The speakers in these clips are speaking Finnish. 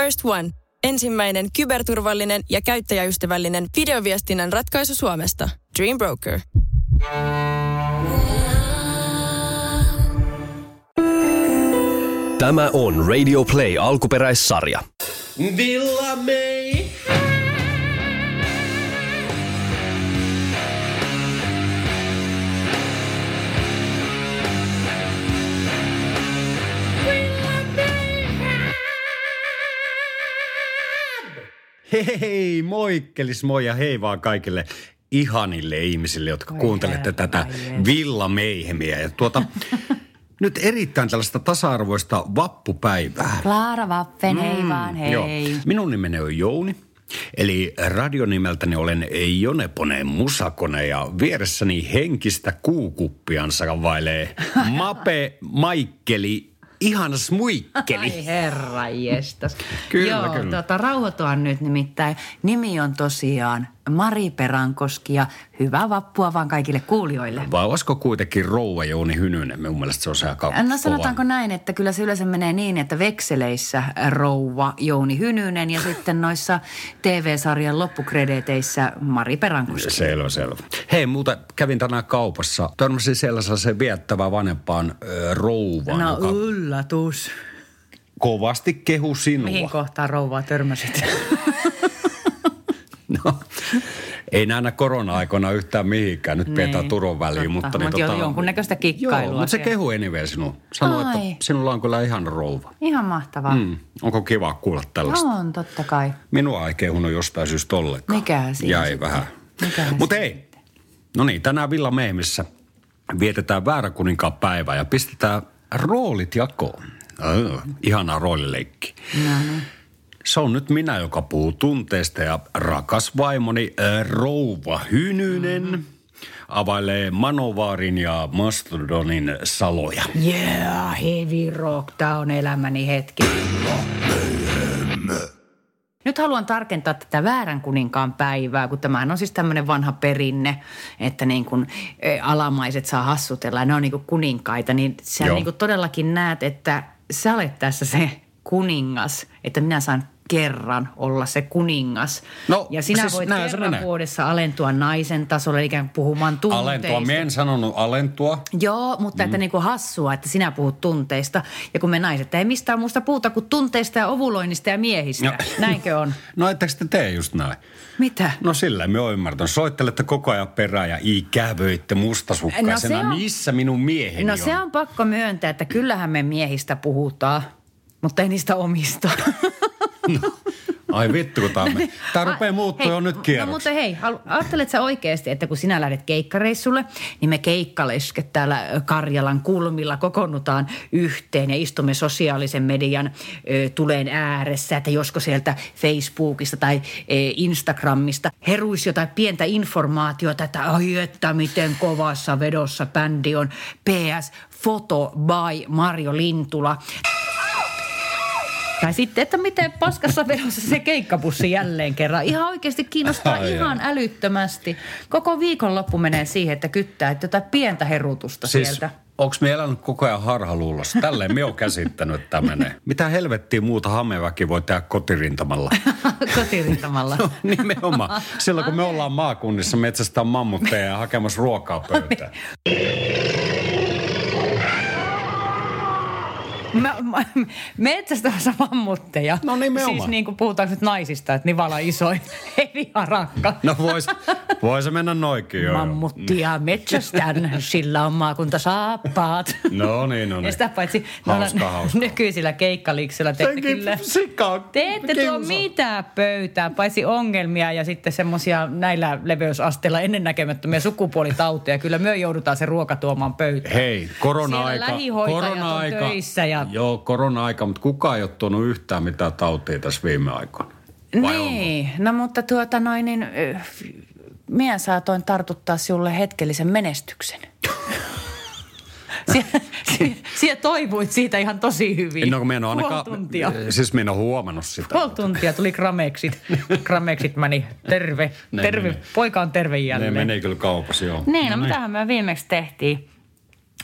First One. Ensimmäinen kyberturvallinen ja käyttäjäystävällinen videoviestinnän ratkaisu Suomesta. Dream Broker. Tämä on Radio Play alkuperäissarja. Villa May. Hei, moikkelis moi ja hei vaan kaikille ihanille ihmisille, jotka Voi kuuntelette tätä herra Villa Meihemiä. Ja tuota, nyt erittäin tällaista tasa-arvoista vappupäivää. Klaara Vappen, hei vaan, hei. Mm, Joo. Minun nimeni on Jouni. Eli radionimeltäni olen Jonepone Musakone ja vieressäni henkistä kuukuppiansa kavailee Mape Maikkeli ihan smuikkeli. Ai herra jestas. Kyllä, Joo, kyllä. Tota, rauhoitua nyt nimittäin. Nimi on tosiaan Mari Perankoski ja hyvää vappua vaan kaikille kuulijoille. Vai olisiko kuitenkin rouva Jouni Hynynen? Mun mielestä se on aika No kova. sanotaanko näin, että kyllä se yleensä menee niin, että vekseleissä rouva Jouni Hynynen ja sitten noissa TV-sarjan loppukredeteissä Mari Perankoski. Selvä, selvä. Hei, muuta kävin tänään kaupassa. Törmäsin siellä sellaiseen viettävään vanhempaan ö, rouvaan, No joka yllätys. kovasti kehu sinua. Mihin kohtaan rouvaa törmäsit? No, ei näinä korona-aikoina yhtään mihinkään. Nyt pidetään Niin, Turun väliin. totta. Mutta, Mut jo- jonkunnäköistä kikkailua Joo, mutta se kehu anyway sinua. Sanoi, Ai. että sinulla on kyllä ihan rouva. Ihan mahtavaa. Mm. Onko kiva kuulla tällaista? On, totta kai. Minua ei kehunut jostain syystä ollenkaan. Mikähän siinä Jäi sitten? vähän. Mutta ei. No niin, tänään Villa Meemissä vietetään Vääräkuninkaan päivää ja pistetään roolit jakoon. Oh, ihanaa roolileikki. No niin. Se on nyt minä, joka puhuu tunteista ja rakas vaimoni äh, Rouva Hynynen Mm-hmm. availee Manovaarin ja Mastodonin saloja. Yeah, heavy rock, tää on elämäni hetki. Nyt haluan tarkentaa tätä väärän kuninkaan päivää, kun tämähän on siis tämmöinen vanha perinne, että niin kun eh, alamaiset saa hassutella ja ne on niin kuin kuninkaita, niin sä Joo. niin kuin todellakin näet, että sä olet tässä se kuningas, että minä saan kerran olla se kuningas. No, ja sinä siis voit näin kerran menee. vuodessa alentua naisen tasolle, ikään kuin puhumaan tunteista. Alentua, me en sanonut alentua. Joo, mutta että niinku hassua, että sinä puhut tunteista. Ja kun me naiset ei mistään muusta puhuta kuin tunteista ja ovuloinnista ja miehistä. No. Näinkö on? No ettekö te tee just näin? Mitä? No sillä me oon ymmärtänyt. Soittelette koko ajan perään ja ikävöitte mustasukkaisena. No on- Missä minun mieheni No on? se on pakko myöntää, että kyllähän me miehistä puhutaan, mutta ei niistä omista. Ai vittu, kun tää, on- tää rupeaa muuttua hei, jo nyt No kierroksi. mutta hei, halu- ajattelet sä oikeasti, että kun sinä lähdet keikkareissulle, niin me keikkalesket täällä Karjalan kulmilla kokoonnutaan yhteen ja istumme sosiaalisen median ö, tuleen ääressä, että josko sieltä Facebookista tai ö, Instagramista heruisi jotain pientä informaatiota, että ai että miten kovassa vedossa bändi on. PS, foto by Mario Lintula. Tai sitten, että miten paskassa vedossa se keikkapussi jälleen kerran. Ihan oikeasti kiinnostaa Ai ihan älyttömästi. Koko viikonloppu menee siihen, että kyttää että jotain pientä herutusta Siis sieltä. onks me elänyt koko ajan harhaluulossa? Tälleen me oon käsittänyt, että tämä menee. Mitä helvettiä muuta hameväki voi tehdä kotirintamalla? Kotirintamalla. No, Nimenomaan. Silloin kun me ollaan maakunnissa metsästään mammutteja ja hakemassa ruokaa pöytään. Mä, mä, metsästämässä mammutteja. No nimenomaan. Siis niin kuin puhutaan nyt naisista, että nivala isoin, hevi harakka. No vois, voi se mennä noikin jo. Mammuttia metsästän, sillä on maakunta saappaat. No niin, no Ja niin. sitä paitsi Hauska, hauska. nykyisillä keikkaliiksilla te ette kyllä... Sika. Te ette tuo mitään pöytää, paitsi ongelmia ja sitten semmoisia näillä leveysasteilla ennennäkemättömiä sukupuolitauteja. Kyllä me joudutaan se ruoka tuomaan pöytään. Hei, korona-aika. Siellä lähihoitajat on korona-aika. töissä ja- Joo, korona-aika, mutta kukaan ei ole tuonut yhtään mitään tautia tässä viime aikoina. Vai niin, no mutta tuota noin, niin minä saatoin tartuttaa sinulle hetkellisen menestyksen. Sie, sie, sie toivuit siitä ihan tosi hyvin. No minä en ole ainakaan, tuntia. siis minä en ole huomannut sitä. Puoli tuntia tuli grameksit. Grameksit meni. Terve. Ne terve. meni. Poika on terve Ne jälleen. meni kyllä kaupassa, joo. Niin, no, no mitähän me viimeksi tehtiin?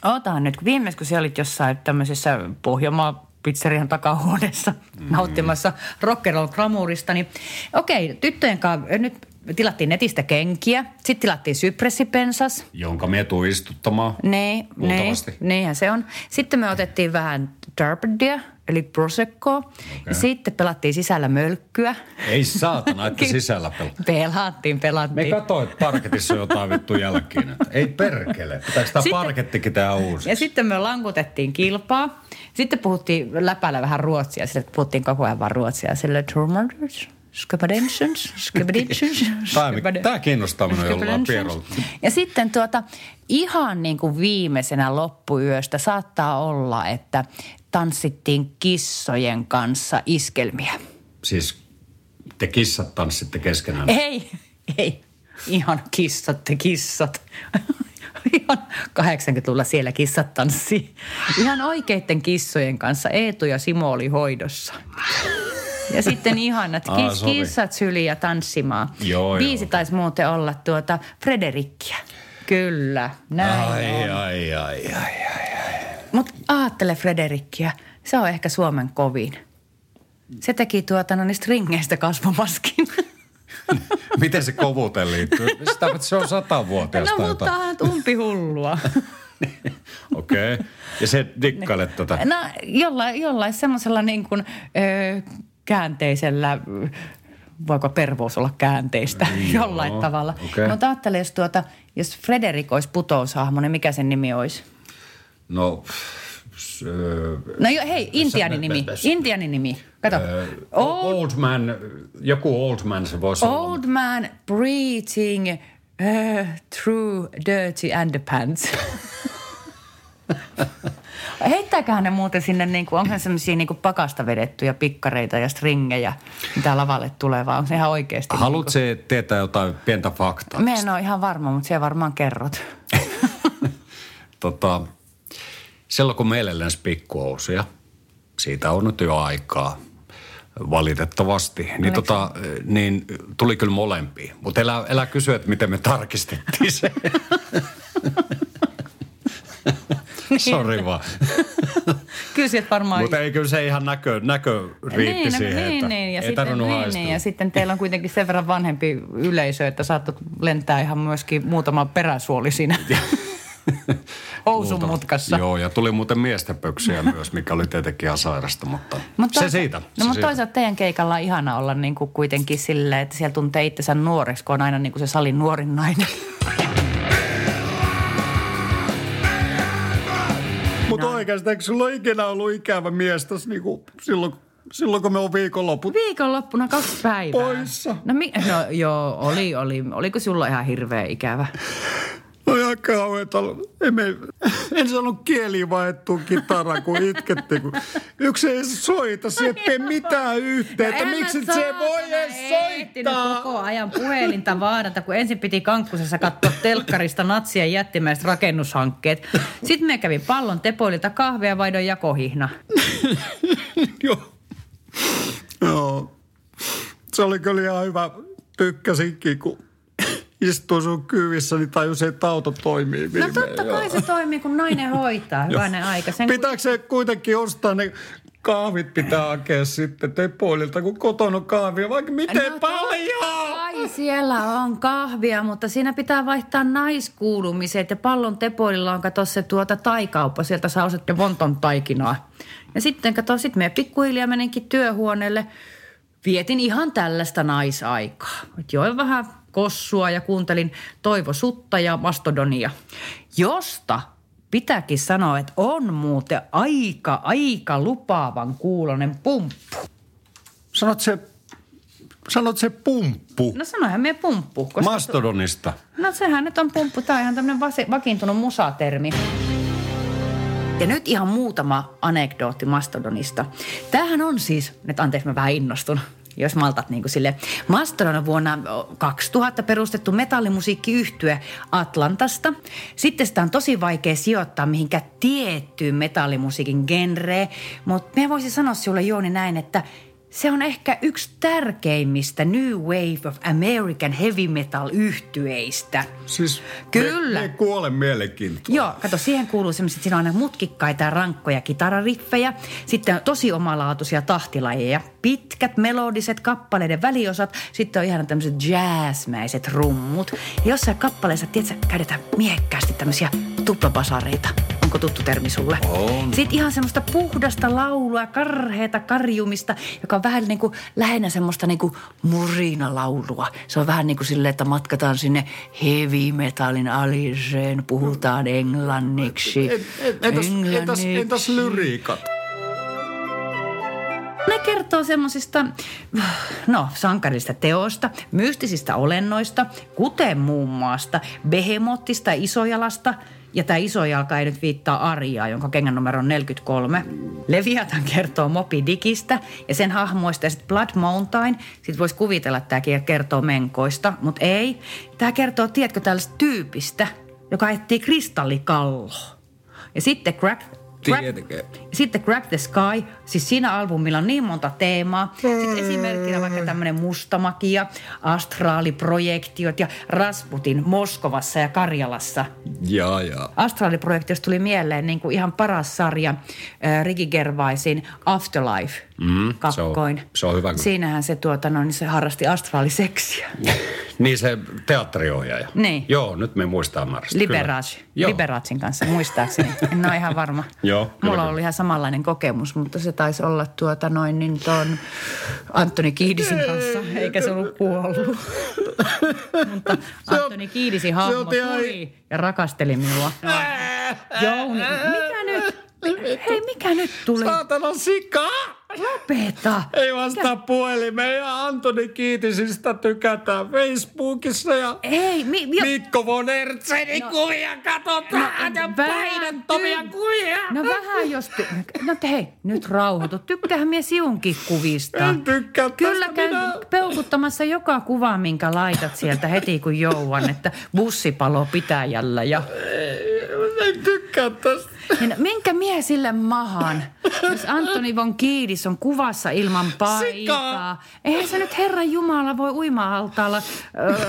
Ootahan nyt, kun viimeksi kun sä olit jossain tämmöisessä Pohjanmaa pizzerian takahuoneessa mm. nauttimassa rock'n'roll glamourista. Niin, okei, tyttöjen kanssa nyt tilattiin netistä kenkiä, sitten tilattiin sypressipensas. Jonka me tuu istuttamaan. Ne, ne, niinhän se on. Sitten me otettiin vähän Darbardia, eli Prosecco. Okay. Sitten pelattiin sisällä mölkkyä. Ei saatana, että sisällä pelattiin. Pelattiin, pelattiin. Me katsoin, että parketissa on jotain vittu jälkiin. Ei perkele. Pitääkö tämä parkettikin tää uusi? Ja sitten me lankutettiin kilpaa. Sitten puhuttiin läpällä vähän ruotsia. Sitten puhuttiin koko ajan vaan ruotsia. Sille Turmarders. Skabadensons, skabadensons, Tämä kiinnostaa minua jollain pierolta. Ja sitten tuota, ihan niin kuin viimeisenä loppuyöstä saattaa olla, että tanssittiin kissojen kanssa iskelmiä. Siis te kissat tanssitte keskenään? Ei, ei. Ihan kissat te kissat. Ihan 80-luvulla siellä kissat tanssii. Ihan oikeiden kissojen kanssa Eetu ja Simo oli hoidossa. Ja sitten ihanat kis, Aa, kissat syliä tanssimaan. Joo, Biisi joo. taisi muuten olla tuota Frederikkiä. Kyllä, näin ai, on. ai, ai, ai. Aattele Frederikkiä, se on ehkä Suomen kovin. Se teki tuota no niistä ringeistä kasvomaskin. Miten se kovuuteen liittyy? Sitä, että se on satavuotiaasta no mutta on umpihullua. Okei. Okay. Ja se dikkailee tätä. No jollain, jollain semmoisella niin kuin, ö, käänteisellä, voiko pervous olla käänteistä Joo, jollain tavalla. okei. Mutta ajattele, jos, tuota, jos Frederik olisi putoushahmo, niin mikä sen nimi olisi? No, No jo, hei, Intianin nimi. Intianin nimi. Kato. ö, Old, old man, joku old man se voisi olla. old man breathing uh, through dirty underpants. Heittääköhän ne muuten sinne, niin kuin, onko semmoisia niin pakasta vedettyjä pikkareita ja stringejä, mitä lavalle tulee, vai onko se ihan oikeasti? Haluatko se tietää jotain pientä faktaa? Mä en ole ihan varma, mutta siellä varmaan kerrot. Tota, silloin kun meille lensi pikkuhousuja, siitä on nyt jo aikaa valitettavasti, niin, tota, niin tuli kyllä molempia. Mutta elä, elä kysyä, että miten me tarkistettiin se. Sori vaan. Kyllä sieltä varmaan... Mutta ei kyllä se ihan näkö, näkö riitti niin, no, siihen, niin, että niin, ja ei sitten, niin, niin, ja sitten teillä on kuitenkin sen verran vanhempi yleisö, että saatat lentää ihan myöskin muutama peräsuoli siinä housun mutkassa. Joo, ja tuli muuten miesten pöksiä myös, mikä oli tietenkin ihan sairasta, mutta, Mutta se siitä. No se mutta siitä. toisaalta teidän keikalla on ihana olla niin kuin kuitenkin silleen, että siellä tuntee itsensä nuoreksi, kun on aina niin kuin se salin nuorin nainen. Mutta oikeasti, eikö sulla ikinä ollut ikävä mies tässä niinku silloin, silloin, kun me on viikonloput? Viikonloppuna kaksi päivää. Poissa. No, mi- no joo, oli, oli. Oliko sulla ihan hirveä ikävä? Kauheeta. Emme, en sanonut kieliä vaihdettua kitaraa, kun itkettiin. Kun yksi ei soita, se ei tee mitään yhteyttä. No, Miksi se voi edes soittaa? koko ajan puhelinta vaadata, kun ensin piti kankkusessa katsoa telkkarista natsien jättimäiset rakennushankkeet. Sitten me kävi pallon tepoilta kahvia ja vaihdoin jakohihna. Joo. Joo. Se oli kyllä ihan hyvä. Tykkäsinkin, kun istuin sun kyvissä, niin tajusin, että auto toimii No viimein. totta kai se toimii, kun nainen hoitaa. Hyvänen aika. Sen, Pitääkö se kuitenkin ostaa ne kahvit pitää hakea sitten tepoililta, kun kotona on kahvia, vaikka miten No paljon? Ai siellä on kahvia, mutta siinä pitää vaihtaa naiskuulumiset ja pallon tepoililla on kato se tuota taikauppa, sieltä saa osattua vonton taikinaa. Ja sitten kato, sit me pikkuhiljaa menenkin työhuoneelle. Vietin ihan tällaista naisaikaa. Et join vähän kossua ja kuuntelin Toivo Sutta ja Mastodonia, josta pitääkin sanoa, että on muuten aika, aika lupaavan kuulonen pumppu. Sanot se, sanot se pumppu. No sanoihan me pumppu. Koska Mastodonista. No sehän nyt on pumppu. Tämä on ihan tämmöinen vasi- vakiintunut musatermi. Ja nyt ihan muutama anekdootti Mastodonista. Tämähän on siis, nyt anteeksi mä vähän innostun, jos maltat niin kuin sille. Mastodon on vuonna 2000 perustettu metallimusiikkiyhtye Atlantasta. Sitten sitä on tosi vaikea sijoittaa mihinkä tiettyyn metallimusiikin genreen. Mutta me voisin sanoa sinulle Jooni näin, että se on ehkä yksi tärkeimmistä New Wave of American Heavy Metal yhtyeistä. Siis Kyllä. Me, me kuole mielenkiintoa. Joo, kato, siihen kuuluu semmoiset, siinä on aina mutkikkaita ja rankkoja kitarariffejä. Sitten on tosi omalaatuisia tahtilajeja. Pitkät melodiset kappaleiden väliosat. Sitten on ihan tämmöiset jazzmäiset rummut. Ja jossain kappaleessa, tiedätkö, käytetään miekkäästi tämmöisiä tuplabasareita. Onko tuttu termi sulle? On. Sitten ihan semmoista puhdasta laulua, karheeta karjumista, joka on vähän niin kuin lähinnä semmoista niin kuin murinalaulua. Se on vähän niin kuin silleen, että matkataan sinne heavy metalin aliseen, puhutaan englanniksi. Entäs, entäs, entäs lyriikat? Ne kertoo semmoisista, no, sankarista teoista, mystisistä olennoista, kuten muun muassa Behemottista ja Isojalasta. Ja tämä isojalka ei nyt viittaa Ariaa, jonka kengän numero on 43. Leviathan kertoo Moby Dickistä ja sen hahmoista ja sitten Blood Mountain. Sitten voisi kuvitella, että tämä kertoo menkoista, mutta ei. Tämä kertoo, tiedätkö, tällaista tyypistä, joka etsii kristallikalloa. Ja sitten Crack, Tietenkin. sitten Crack the Sky, siis siinä albumilla on niin monta teemaa. Sitten esimerkkinä vaikka tämmöinen mustamakia, astraaliprojektiot ja Rasputin Moskovassa ja Karjalassa. Jaa, jaa. Astraaliprojektiosta tuli mieleen niin kuin ihan paras sarja äh, Ricky Gervaisin Afterlife Mm, se on- kakkoin. se on hyvä. Siinähän se, tuota, no, niin se harrasti astraaliseksiä. Niin se teatteriohjaaja. Niin. Joo, nyt me muistaa Marsta. Liberace. Liberacin kanssa, muistaakseni. En ole ihan varma. Joo, Mulla kyllä. oli ihan samanlainen kokemus, mutta se taisi olla tuota noin niin tuon Antoni Kiidisin kanssa, eikä se ollut kuollut. mutta Antoni Kiidisin hahmo tuli ja rakasteli minua. Jouni, mikä nyt? Hei, mikä nyt tuli? Saatana sika! Lopeta. Ei vastaa puhelimeen ja Antoni Kiitisistä tykätään Facebookissa ja Ei, mi, jo, Mikko von Ertsenin No. kuvia katsotaan No, ja vähän painettomia ty- kuvia. No vähän jos... Ty- no te- hei, nyt rauhoitu. Tykkäähän mies siunkin kuvista. En tykkää Kyllä käyn minä. peukuttamassa joka kuva, minkä laitat sieltä heti kun jouan, että bussipalo pitäjällä ja... En tykkää tästä. Niin, minkä mie sille mahan, jos Antoni von Kiidis on kuvassa ilman paitaa? Eihän se nyt Herran Jumala voi uima-altaalla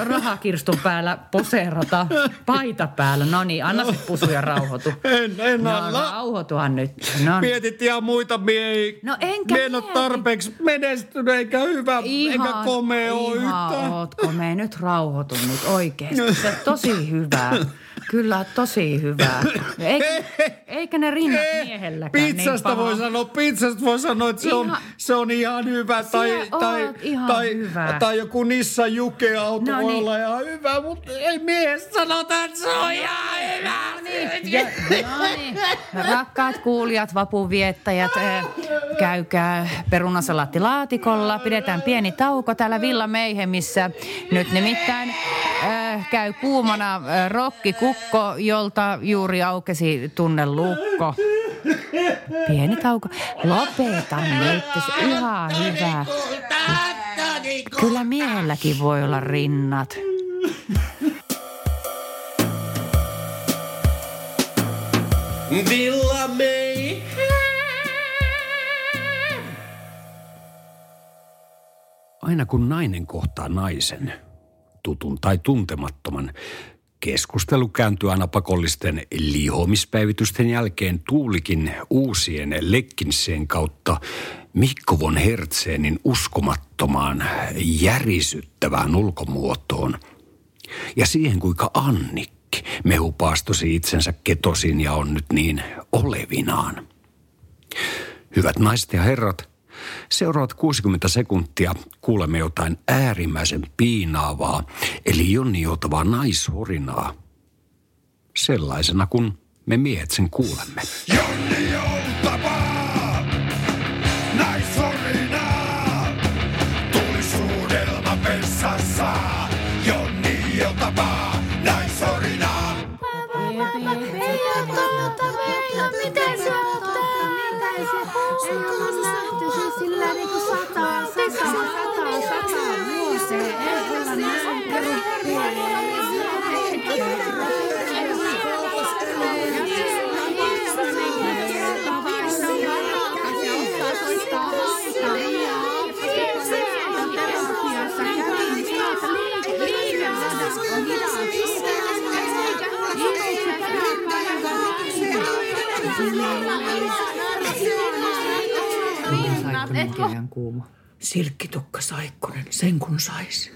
rahakirstun päällä poseerata paita päällä. No niin, anna se pusu ja rauhoitu. En, en No anna. rauhoituhan nyt. No, niin. Mietit ihan muita miehiä. No enkä Mie en ole tarpeeksi menestynyt eikä hyvä, eikä komea ole ihan yhtään. oot komea. Nyt rauhoitu nyt oikeesti. Se on tosi hyvää. Kyllä tosi hyvää. Eikä, eikä ne rinnat miehelläkään Pizzasta niin voi paha. sanoa, pizzasta voi sanoa, että se on, Ihan- se on ihan hyvä. Tai, tai, ihan tai, hyvä. tai joku Nissan Juke-auto No voi niin. olla ihan hyvä, mutta ei mies sanota, että se on ihan hyvä. Ja, no niin. Rakkaat kuulijat, vapunviettäjät, eh, käykää perunasalaattilaatikolla. Pidetään pieni tauko täällä Villa Meihemissä. Nyt nimittäin eh, käy kuumana eh, rokkikukko, jolta juuri aukesi tunnelukko. Pieni tauko. Lopeta nyt, ihan hyvä. Kyllä miehelläkin voi olla rinnat. Villa May. Aina kun nainen kohtaa naisen, tutun tai tuntemattoman, keskustelu kääntyy aina pakollisten lihomispäivitysten jälkeen tuulikin uusien Lekkinseen kautta Mikko von Hertzeenin uskomattomaan, järisyttävään ulkomuotoon. Ja siihen kuinka Annikki mehupaastosi itsensä ketosin ja on nyt niin olevinaan. Hyvät naiset ja herrat, seuraavat 60 sekuntia kuulemme jotain äärimmäisen piinaavaa, eli jonnijoutavaa naishorinaa. Sellaisena kuin me miehet sen kuulemme. Jonni joutavaa, sataa, sataa vuoseen. Ei olla näin Rinnan, etkö? kuuma. Silkkitukka Saikkonen, sen kun sais.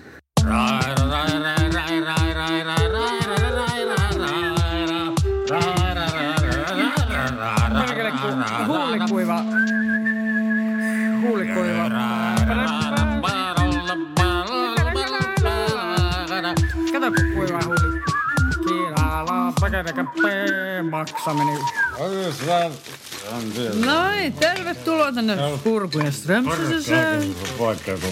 Huulikuiva. Huulikuiva. Kato, kuiva huuli. Kiilala, paketekä maksa meni. No niin, tervetuloa tänne Purkun ja Strömsössä.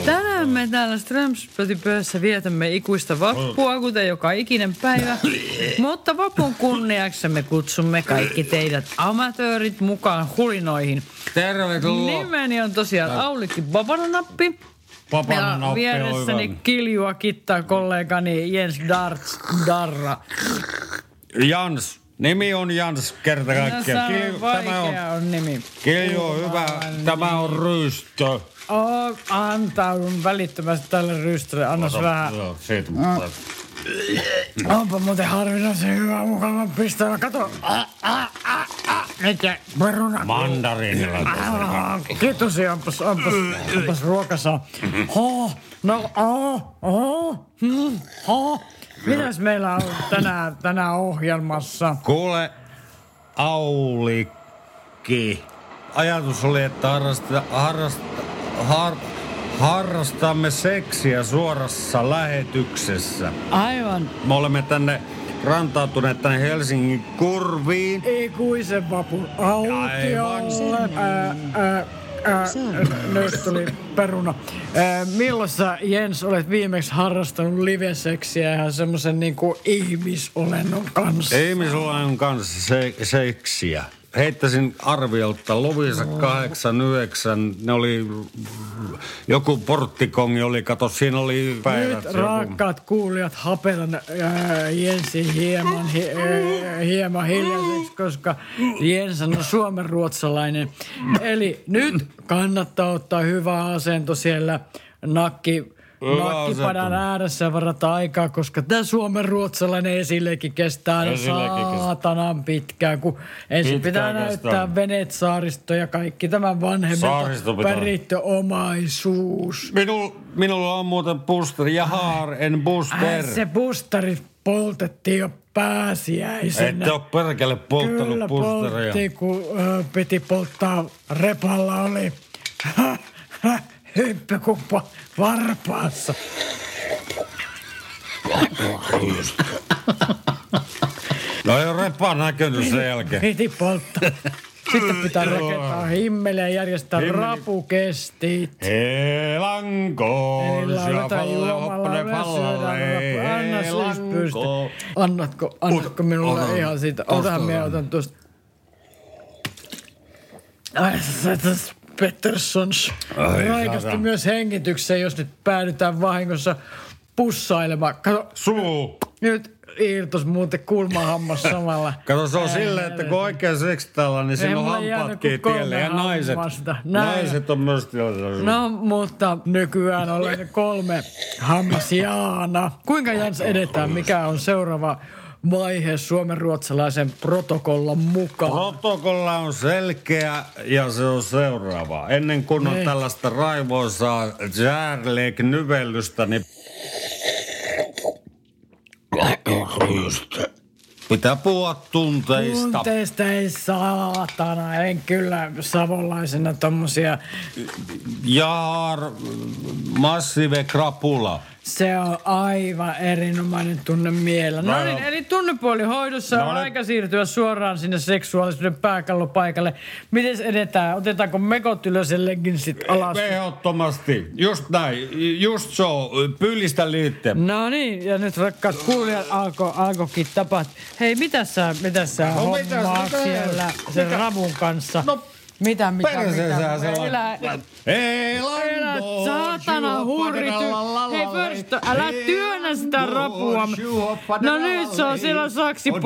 Tänään me täällä Strömspötipössä vietämme ikuista vappua, kuten joka ikinen päivä. Mutta vapun kunniaksi me kutsumme kaikki teidät amatöörit mukaan hulinoihin. Tervetuloa. Nimeni on tosiaan Aulikki Babananappi. Ja vieressäni oivan. kiljua kittaa kollegani Jens Darts Darra. Jans. Nimi on Jans kerta No, kaikkiaan. se Kilju- on Tämä on, on nimi. Kilju on hyvä. Tämä on rystö. Oh, antaudun välittömästi tälle rystylle. Annas vähän. Joo, siitä. Onpa muuten harvinaisen hyvä, mukava pistävä. Kato. Ah, ah, ah, ah. Eikä peruna. Mandariinilla. Ah, Kiitos, onpas, onpas, onpas ruokasaa. Ho, no, oh, oh, hmm, ho. Mitäs meillä on tänään, tänään ohjelmassa? Kuule, Aulikki. Ajatus oli, että harrasta, harrasta, har, harrastamme seksiä suorassa lähetyksessä. Aivan Me olemme tänne rantautuneet tänne Helsingin kurviin. ikuisen vapun autiolle. Ää, ää, ää, nyt tuli peruna. Ää, milloin sä, Jens, olet viimeksi harrastanut liveseksiä ihan semmoisen niinku ihmisolennon kanssa? Ihmisolainen kanssa se, seksiä. Heittäisin arviolta Lovisa 8, 9, ne oli, joku porttikongi oli, kato siinä oli päivät. Nyt rakkaat kuulijat, hapetan ää, Jensi hieman, hi, ää, hieman hiljaiseksi, koska Jens on suomenruotsalainen. Eli nyt kannattaa ottaa hyvä asento siellä nakki, nakkipadan ääressä varata aikaa, koska tämä suomenruotsalainen esillekin kestää aina Esillekin kestää. saatanan pitkään, kun ensin Pitkään pitää kestää. näyttää veneet, saaristo ja kaikki tämän vanhemmilta perintöomaisuus. Minul, minulla on muuten booster ja haar en booster. Äh, se boosteri poltettiin jo pääsiäisenä. Ette ole perkele polttanut Kyllä boosteria. poltti, kun ö, piti polttaa. Repalla oli hyppykuppa varpaassa. No ei ole repa näkynyt sen jälkeen. Piti polttaa. Sitten pitää rakentaa himmeliä ja järjestää Himmeli. rapukestit. Juomalla ja syödään rapu. Anna siis pystyä. Annatko, annatko minulle ota. ihan siitä? Otahan minä otan. tuosta. Ai sä täs Petterssons. Ai, Raikasti myös hengitykseen, jos nyt päädytään vahingossa pussailemaan. Kato, Suu. nyt irtos muuten kulmahammas samalla. Kato, se on silleen, että kun oikein seksitellään, niin hampaatkin kuin tielle. Ja naiset, naiset on myös tiellä. No, mutta nykyään olen kolme hammasjaana. Kuinka Jans edetään? Mikä on seuraava vaihe suomen ruotsalaisen protokollan mukaan? Protokolla on selkeä ja se on seuraava. Ennen kuin on Niin. tällaista raivoisaa Järleek-nyvellystä, niin pitää puhua tunteista. Tunteista ei saatana. En kyllä savolaisena tommosia. Jaar massive krapula. Se on aivan erinomainen tunne mielellä. No niin, eli tunnepuoli hoidossa No on nyt- aika siirtyä suoraan sinne seksuaalisuuden pääkallopaikalle. Miten edetään? Otetaanko mekot ylös ja legginsit alas? Ehdottomasti. Just näin. Just so. Pyllistä liitteen. No niin, ja nyt rakkaat kuulijat alko, alkoikin tapahtua. Hei, mitä sä, mitä sä No hommaat mitäs, mitä? siellä sen Mikä? ravun kanssa? No, mitä, mitä, Perseessähän mitä? se Elä, on. Ei elä, lanko, saatana shua, hurri. padalla, Hei, Förstö, älä työnnä sitä rapua. No nyt se on siellä saksi heller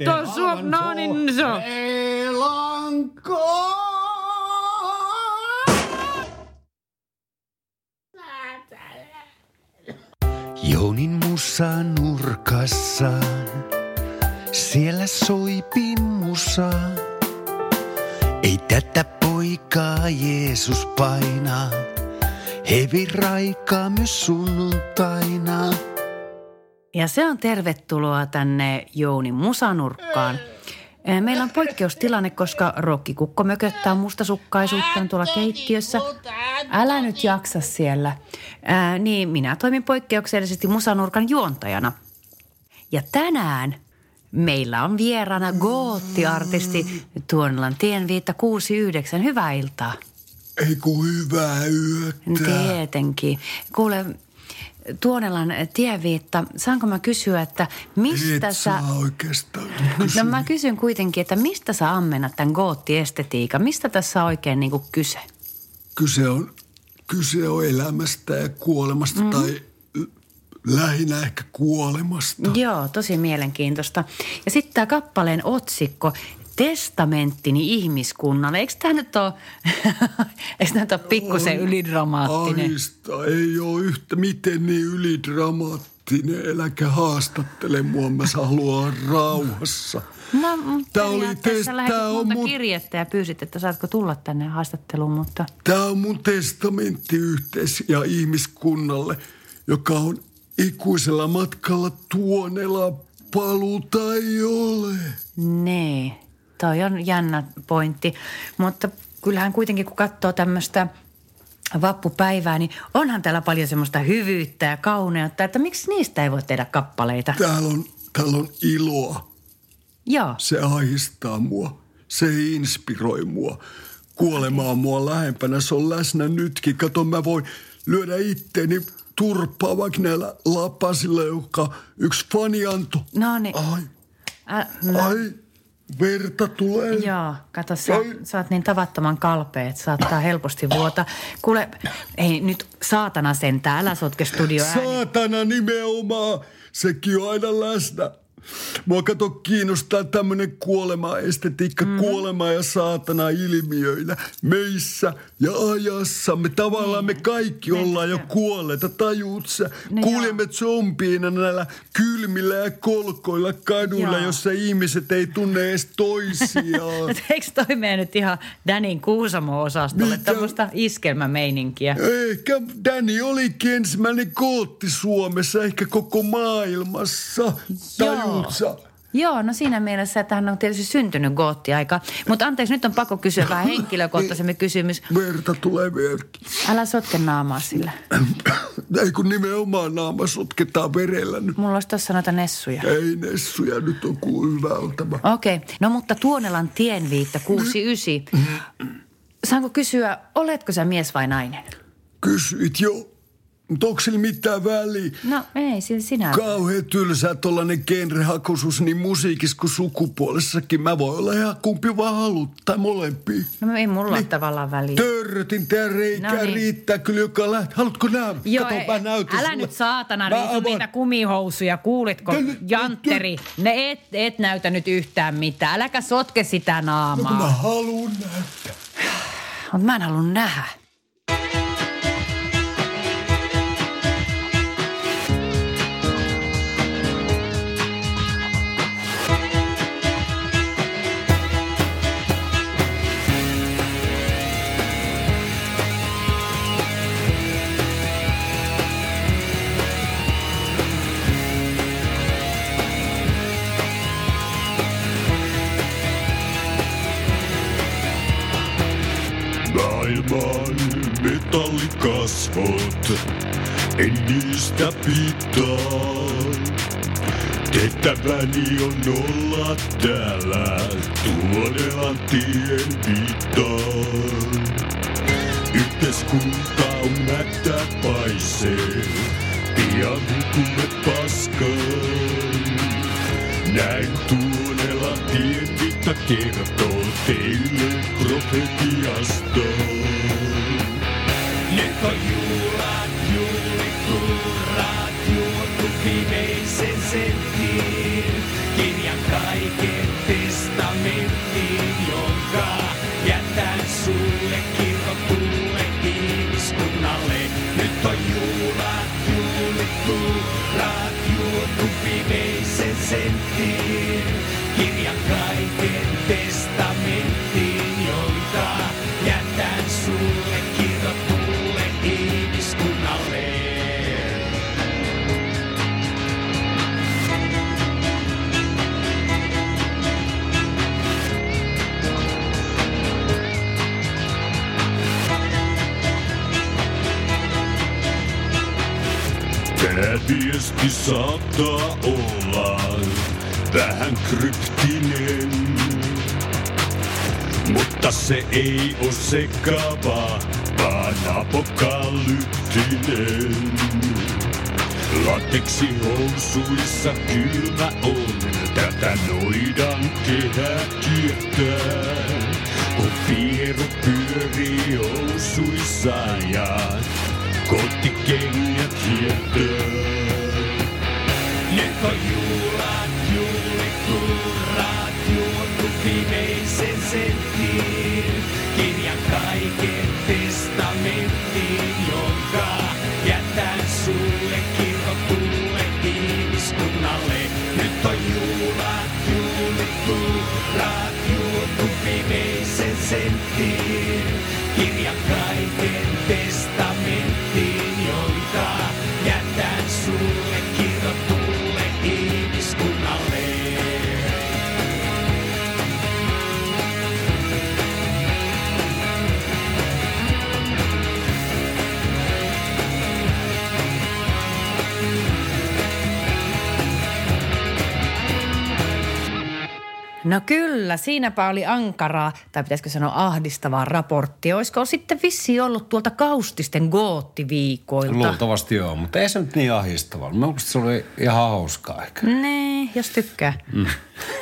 et on suo- havan no får. niin, se on. Ei lanko. Jounin musa nurkassa, siellä soi pimmusa. Ei tätä poikaa Jeesus painaa. Hevi raikaa myös sunnuntaina. Ja se on tervetuloa tänne Jouni Musanurkkaan. Eh, Meillä on poikkeustilanne, koska rokkikukko mököttää mustasukkaisuuttaan tuolla keittiössä. Älä nyt jaksa siellä. Ää, niin, minä toimin poikkeuksellisesti Musanurkan juontajana. Ja tänään meillä on vieraana goottiartisti Tuonelan tienviitta 69. Hyvää iltaa. Ei kun hyvää yötä. Tietenkin. Kuule, Tuonelan tienviitta, saanko mä kysyä, että mistä Et sä... oikeastaan No kysyä. mä kysyn kuitenkin, että mistä sä ammennat tämän goottiestetiikan? Mistä tässä on oikein niin kuin kyse? Kyse on, kyse on elämästä ja kuolemasta mm-hmm. tai lähinnä ehkä kuolemasta. Joo, tosi mielenkiintoista. Ja sitten tämä kappaleen otsikko, Testamenttini ihmiskunnalle. Eikö tämä nyt ole, eikö tämä nyt ole pikkusen ylidramaattinen? Aista, ei ole yhtä miten niin ylidramaattinen. Äläkä haastattele mua, mä haluan rauhassa. No, mm, Tää oli test- tää on mun- kirjettä ja pyysit, että saatko tulla tänne haastatteluun, mutta... Tämä on mun testamentti yhteis- ja ihmiskunnalle, joka on ikuisella matkalla tuonella paluuta ei ole. Nee, toi on jännä pointti. Mutta kyllähän kuitenkin, kun katsoo tämmöistä vappupäivää, niin onhan täällä paljon semmoista hyvyyttä ja kauneutta, että miksi niistä ei voi tehdä kappaleita? Täällä on, täällä on iloa. Joo, Se ahistaa mua. Se inspiroi mua. Kuolema on mua lähempänä. Se on läsnä nytkin. Kato, mä voin lyödä itteeni turpaa vaikka näillä lapasilla, joka yksi fani antoi. no niin. Ai, Ä, no, ai, verta tulee. Joo, kato, sä, Ai. sä oot niin tavattoman kalpea, että saattaa helposti vuota. Kuule, ei nyt saatana sentään, älä sotke studio Saatana nimenomaan, sekin on aina läsnä. Mua kato kiinnostaa tämmönen kuolema-estetiikka, mm-hmm. kuolema ja saatana ilmiöinä meissä ja ajassa. Me tavallaan me kaikki Niin, ollaan jo kuolleita, tajuut sä? No Kuljemme zombiina näillä kylmillä ja kolkoilla kaduilla, Joo. jossa ihmiset ei tunne edes toisiaan. Et eikö toi mene nyt ihan Danin Kuusamo-osastolle, tämmöistä iskelmämeininkiä? Ehkä Danny olikin ensimmäinen kootti Suomessa, ehkä koko maailmassa. Tajuut sä? Joo, no siinä mielessä, että hän on tietysti syntynyt goottiaika. Mutta anteeksi, nyt on pakko kysyä vähän henkilökohtaisemmin kysymys. Verta tulee vieläkin. Älä sotke naamaa sillä. Ei kun nimenomaan naama sotketaan verellä nyt. Mulla olisi tuossa noita nessuja. Ei Nessuja, nyt on kuin hyvä oltava. Okei, okay. no mutta Tuonelan tienviitta 69. Saanko kysyä, oletko sä mies vai nainen? Kysyit jo, mutta onko sillä mitään väliä? No ei, sillä sinä. Kauhean tylsää tollanen genrehakuisuus niin musiikissa kuin sukupuolessakin. Mä voin olla ihan kumpi vaan haluat, tai molempia. No ei mulla Niin. tavallaan väliä. Törrötin tää reikää No niin. riittää kyllä joka lähtee. Haluatko nää? Joo, Kato, ei- mä näytän älä sulle. nyt saatana Mä riisu avaan. niitä kumihousuja, kuulitko? Tän- Jantteri, ne et, et näytä nyt yhtään mitään. Äläkä sotke sitä No kun mä naamaa. haluun näyttää. Mutta mä en halua nähdä. Metallikasvot, en niistä pitää. Tehtäväni on olla täällä tuonelan tien viittaan. Yhteiskunta on mättä paisee, pian hukumme paskaan. Näin tuonella tien kertoo teille profetiasta. Viesti saattaa olla vähän kryptinen. Mutta se ei oo sekava, vaan apokalyptinen. Lateksi housuissa kylmä on, tätä noidan kehä kiertää. Kun vieru pyörii housuissa ja kotikengät hiertää. Nyt on juhlat, juhlikurat, juotu viimeisen. Kirja kaiken testamenttiin, jonka jätän sulle kirjoitulle ihmiskunnalle. Nyt on juhlat, juhlikurat, juotu viimeisen sentin. Kirja kaiken testamenttiin, No kyllä, siinäpä oli ankaraa, tai pitäisikö sanoa ahdistavaa raporttia. Olisiko sitten vissi ollut tuolta kaustisten goottiviikoilta? Luultavasti joo, mutta ei se nyt niin ahdistavaa. Mä muistin, se oli ihan hauskaa ehkä. Nee, jos tykkää. Mm.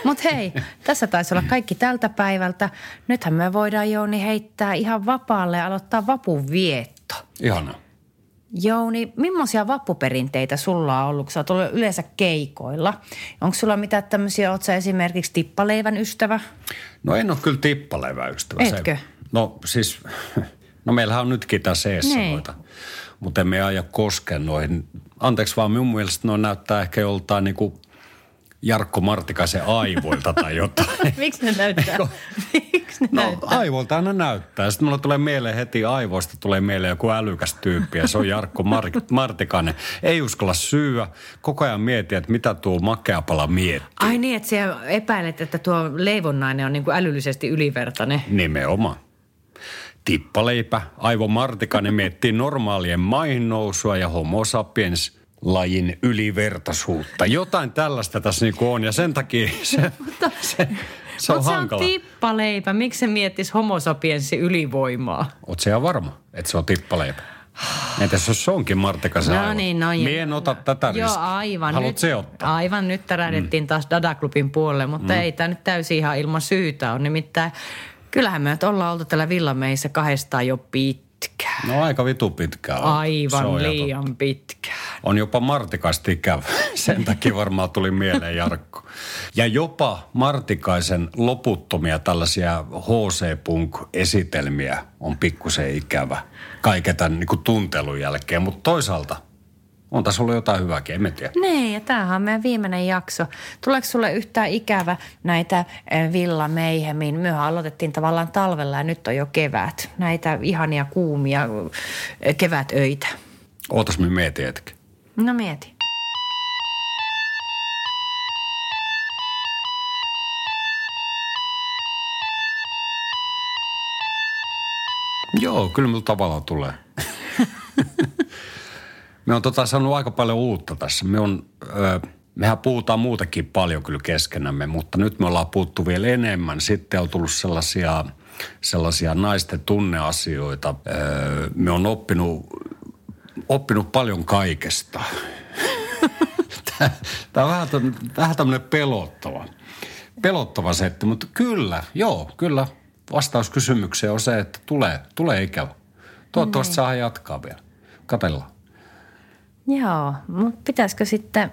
Mutta hei, tässä taisi olla kaikki tältä päivältä. Nythän me voidaan Jouni heittää ihan vapaalle ja aloittaa vapun vietto. Ihana. Jouni, millaisia vappuperinteitä sulla on ollut, kun sä oot ollut yleensä keikoilla? Onko sulla mitään tämmöisiä, oot sä esimerkiksi tippaleivän ystävä? No en ole kyllä tippalevä ystävä. Etkö? Se, no siis, no meillähän on nytkin tässä eessä Niin. noita, mutta emme aja koskea noihin. Anteeksi vaan, minun mielestä noin näyttää ehkä joltain niinku Jarkko Martikaisen aivoilta tai jotain. Miksi ne näyttää? Miksi ne No näyttää? aivoilta aina näyttää. Sitten mulla tulee mieleen heti aivoista tulee mieleen joku älykäs tyyppi ja se on Jarkko Mar- Martikainen. Ei uskalla syyä. Koko ajan mietin, että mitä tuo makeapala miettii. Ai niin, että siellä epäilet, että tuo leivonnainen on niin kuin älyllisesti ylivertainen. Nimenomaan. Tippaleipä, Aivo Martikainen miettii normaalien maihin nousua ja homo sapiens lajin ylivertaisuutta. Jotain tällaista tässä niin on ja sen takia se, se, se on Mutta se on hankala. tippaleipä. Miksi se miettisi homosapienssi ylivoimaa? Se ihan varma, että se on tippaleipä? Entäs jos se onkin Martikaisen No aivo? niin, no Mie en ota tätä Joo, riskiä. aivan. Haluat nyt, se ottaa? Aivan, nyt tärähdettiin mm. taas Dada-klubin puolelle, mutta mm. ei tämä nyt täysin ihan ilman syytä on. Nimittäin kyllähän me ollaan oltu täällä Villameissä kahdestaan jo pitkään. No aika vitu pitkään. Se Aivan liian pitkään. On jopa Martikaista ikävä. Sen takia varmaan tuli mieleen Jarkko. Ja jopa Martikaisen loputtomia tällaisia HC-punk-esitelmiä on pikkusen ikävä kaiken tämän niin kuin tuntelun jälkeen. Mutta toisaalta on tässä ollut jotain hyvääkin, en mä tiedä. Niin, ja tämähän on meidän viimeinen jakso. Tuleeko sulle yhtään ikävä näitä eh, Villa Meihemin? Mehän aloitettiin tavallaan talvella ja nyt on jo kevät. Näitä ihania kuumia eh, kevätöitä. Ootas me mietin hetki. No mieti. Joo, kyllä minulla tavallaan tulee. me on tota saanut aika paljon uutta tässä. Me on, ö, mehän puhutaan muutakin paljon kyllä keskenämme, mutta nyt me ollaan puhuttu vielä enemmän. Sitten on tullut sellaisia, sellaisia naisten tunneasioita. Ö, me on oppinut, oppinut paljon kaikesta. Tämä on vähän, vähän tämmöinen pelottava. Pelottava setti, mutta kyllä, joo, kyllä. Vastaus kysymykseen on se, että tulee, tulee ikävä. Toivottavasti saa jatkaa vielä. Katellaan. Joo, mutta pitäisikö sitten,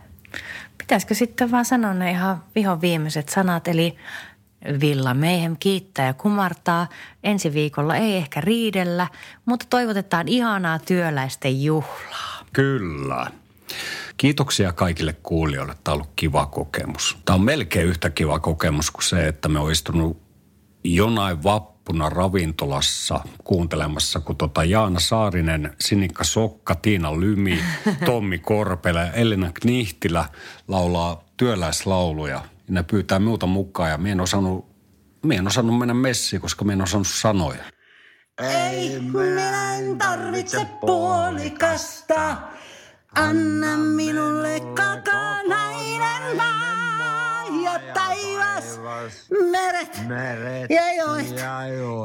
pitäisikö sitten vaan sanoa ne ihan vihon viimeiset sanat, eli Villa Meihem kiittää ja kumartaa. Ensi viikolla ei ehkä riidellä, mutta toivotetaan ihanaa työläisten juhlaa. Kyllä. Kiitoksia kaikille kuulijoille. Tämä on ollut kiva kokemus. Tämä on melkein yhtä kiva kokemus kuin se, että me on istunut jonain vappuna ravintolassa kuuntelemassa, kun tota Jaana Saarinen, Sinikka Sokka, Tiina Lymi, Tommi Korpela ja Elina Knihtilä laulaa työläislauluja. Ja ne pyytää minulta mukaan ja minä en osannut, minä en osannut mennä messiin, koska minä en osannut sanoja. Ei, minä en tarvitse puolikasta. Anna minulle kakanainen maa ja taivas, meret ja joet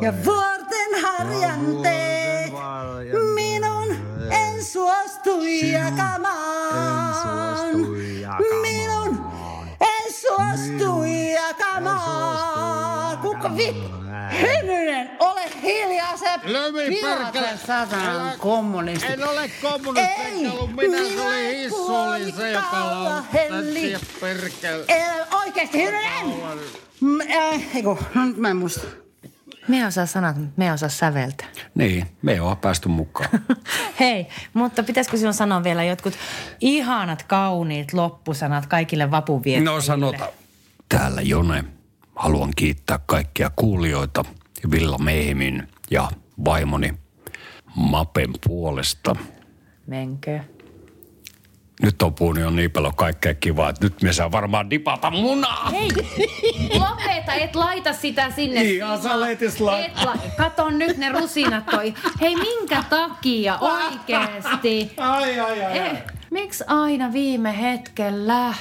ja vuorten harjanteet. Minun en suostu jakamaan. Minun en suostu jakamaan. Kuka vit? Hynynen, ole hiljaa se Lömi perkele. sen satanan kommunisti. En ole kommunisti, Ei, enkä ollut minä, se oli en Hissu, oli se, joka lauttasi perkele. Ei, oikeesti, Hynynen! M- äh, eiku, no nyt mä en muista. Me osaa sanat, mutta me osaa säveltä. Niin, me ei ole päästy mukaan. Hei, mutta pitäisikö sinun sanoa vielä jotkut ihanat, kauniit loppusanat kaikille vapunviettäjille? No sanota. Täällä Jone. Haluan kiittää kaikkia kuulijoita Villa Meemin ja vaimoni Mapen puolesta. Menkö? Nyt on puhunut jo niin paljon kaikkea kivaa, että nyt me saa varmaan dipata munaa. Hei, lopeta, et laita sitä sinne. Ihan sä leitis la- Et la- Kato nyt ne rusinat toi. Hei, minkä takia oikeesti? Ai, ai, ai. Eh, miksi aina viime hetkellä?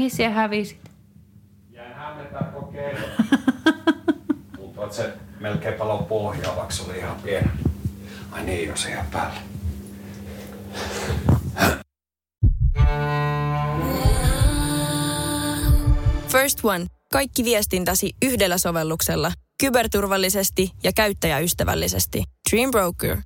Mihin siellä hävisit? Jäin hämmentää kokeilla. Tuntuu, että se melkein palo pohjaa, vaikka se oli ihan pieni. Ai niin, jos ihan päällä. First One. Kaikki viestintäsi yhdellä sovelluksella. Kyberturvallisesti ja käyttäjäystävällisesti. Dream Broker.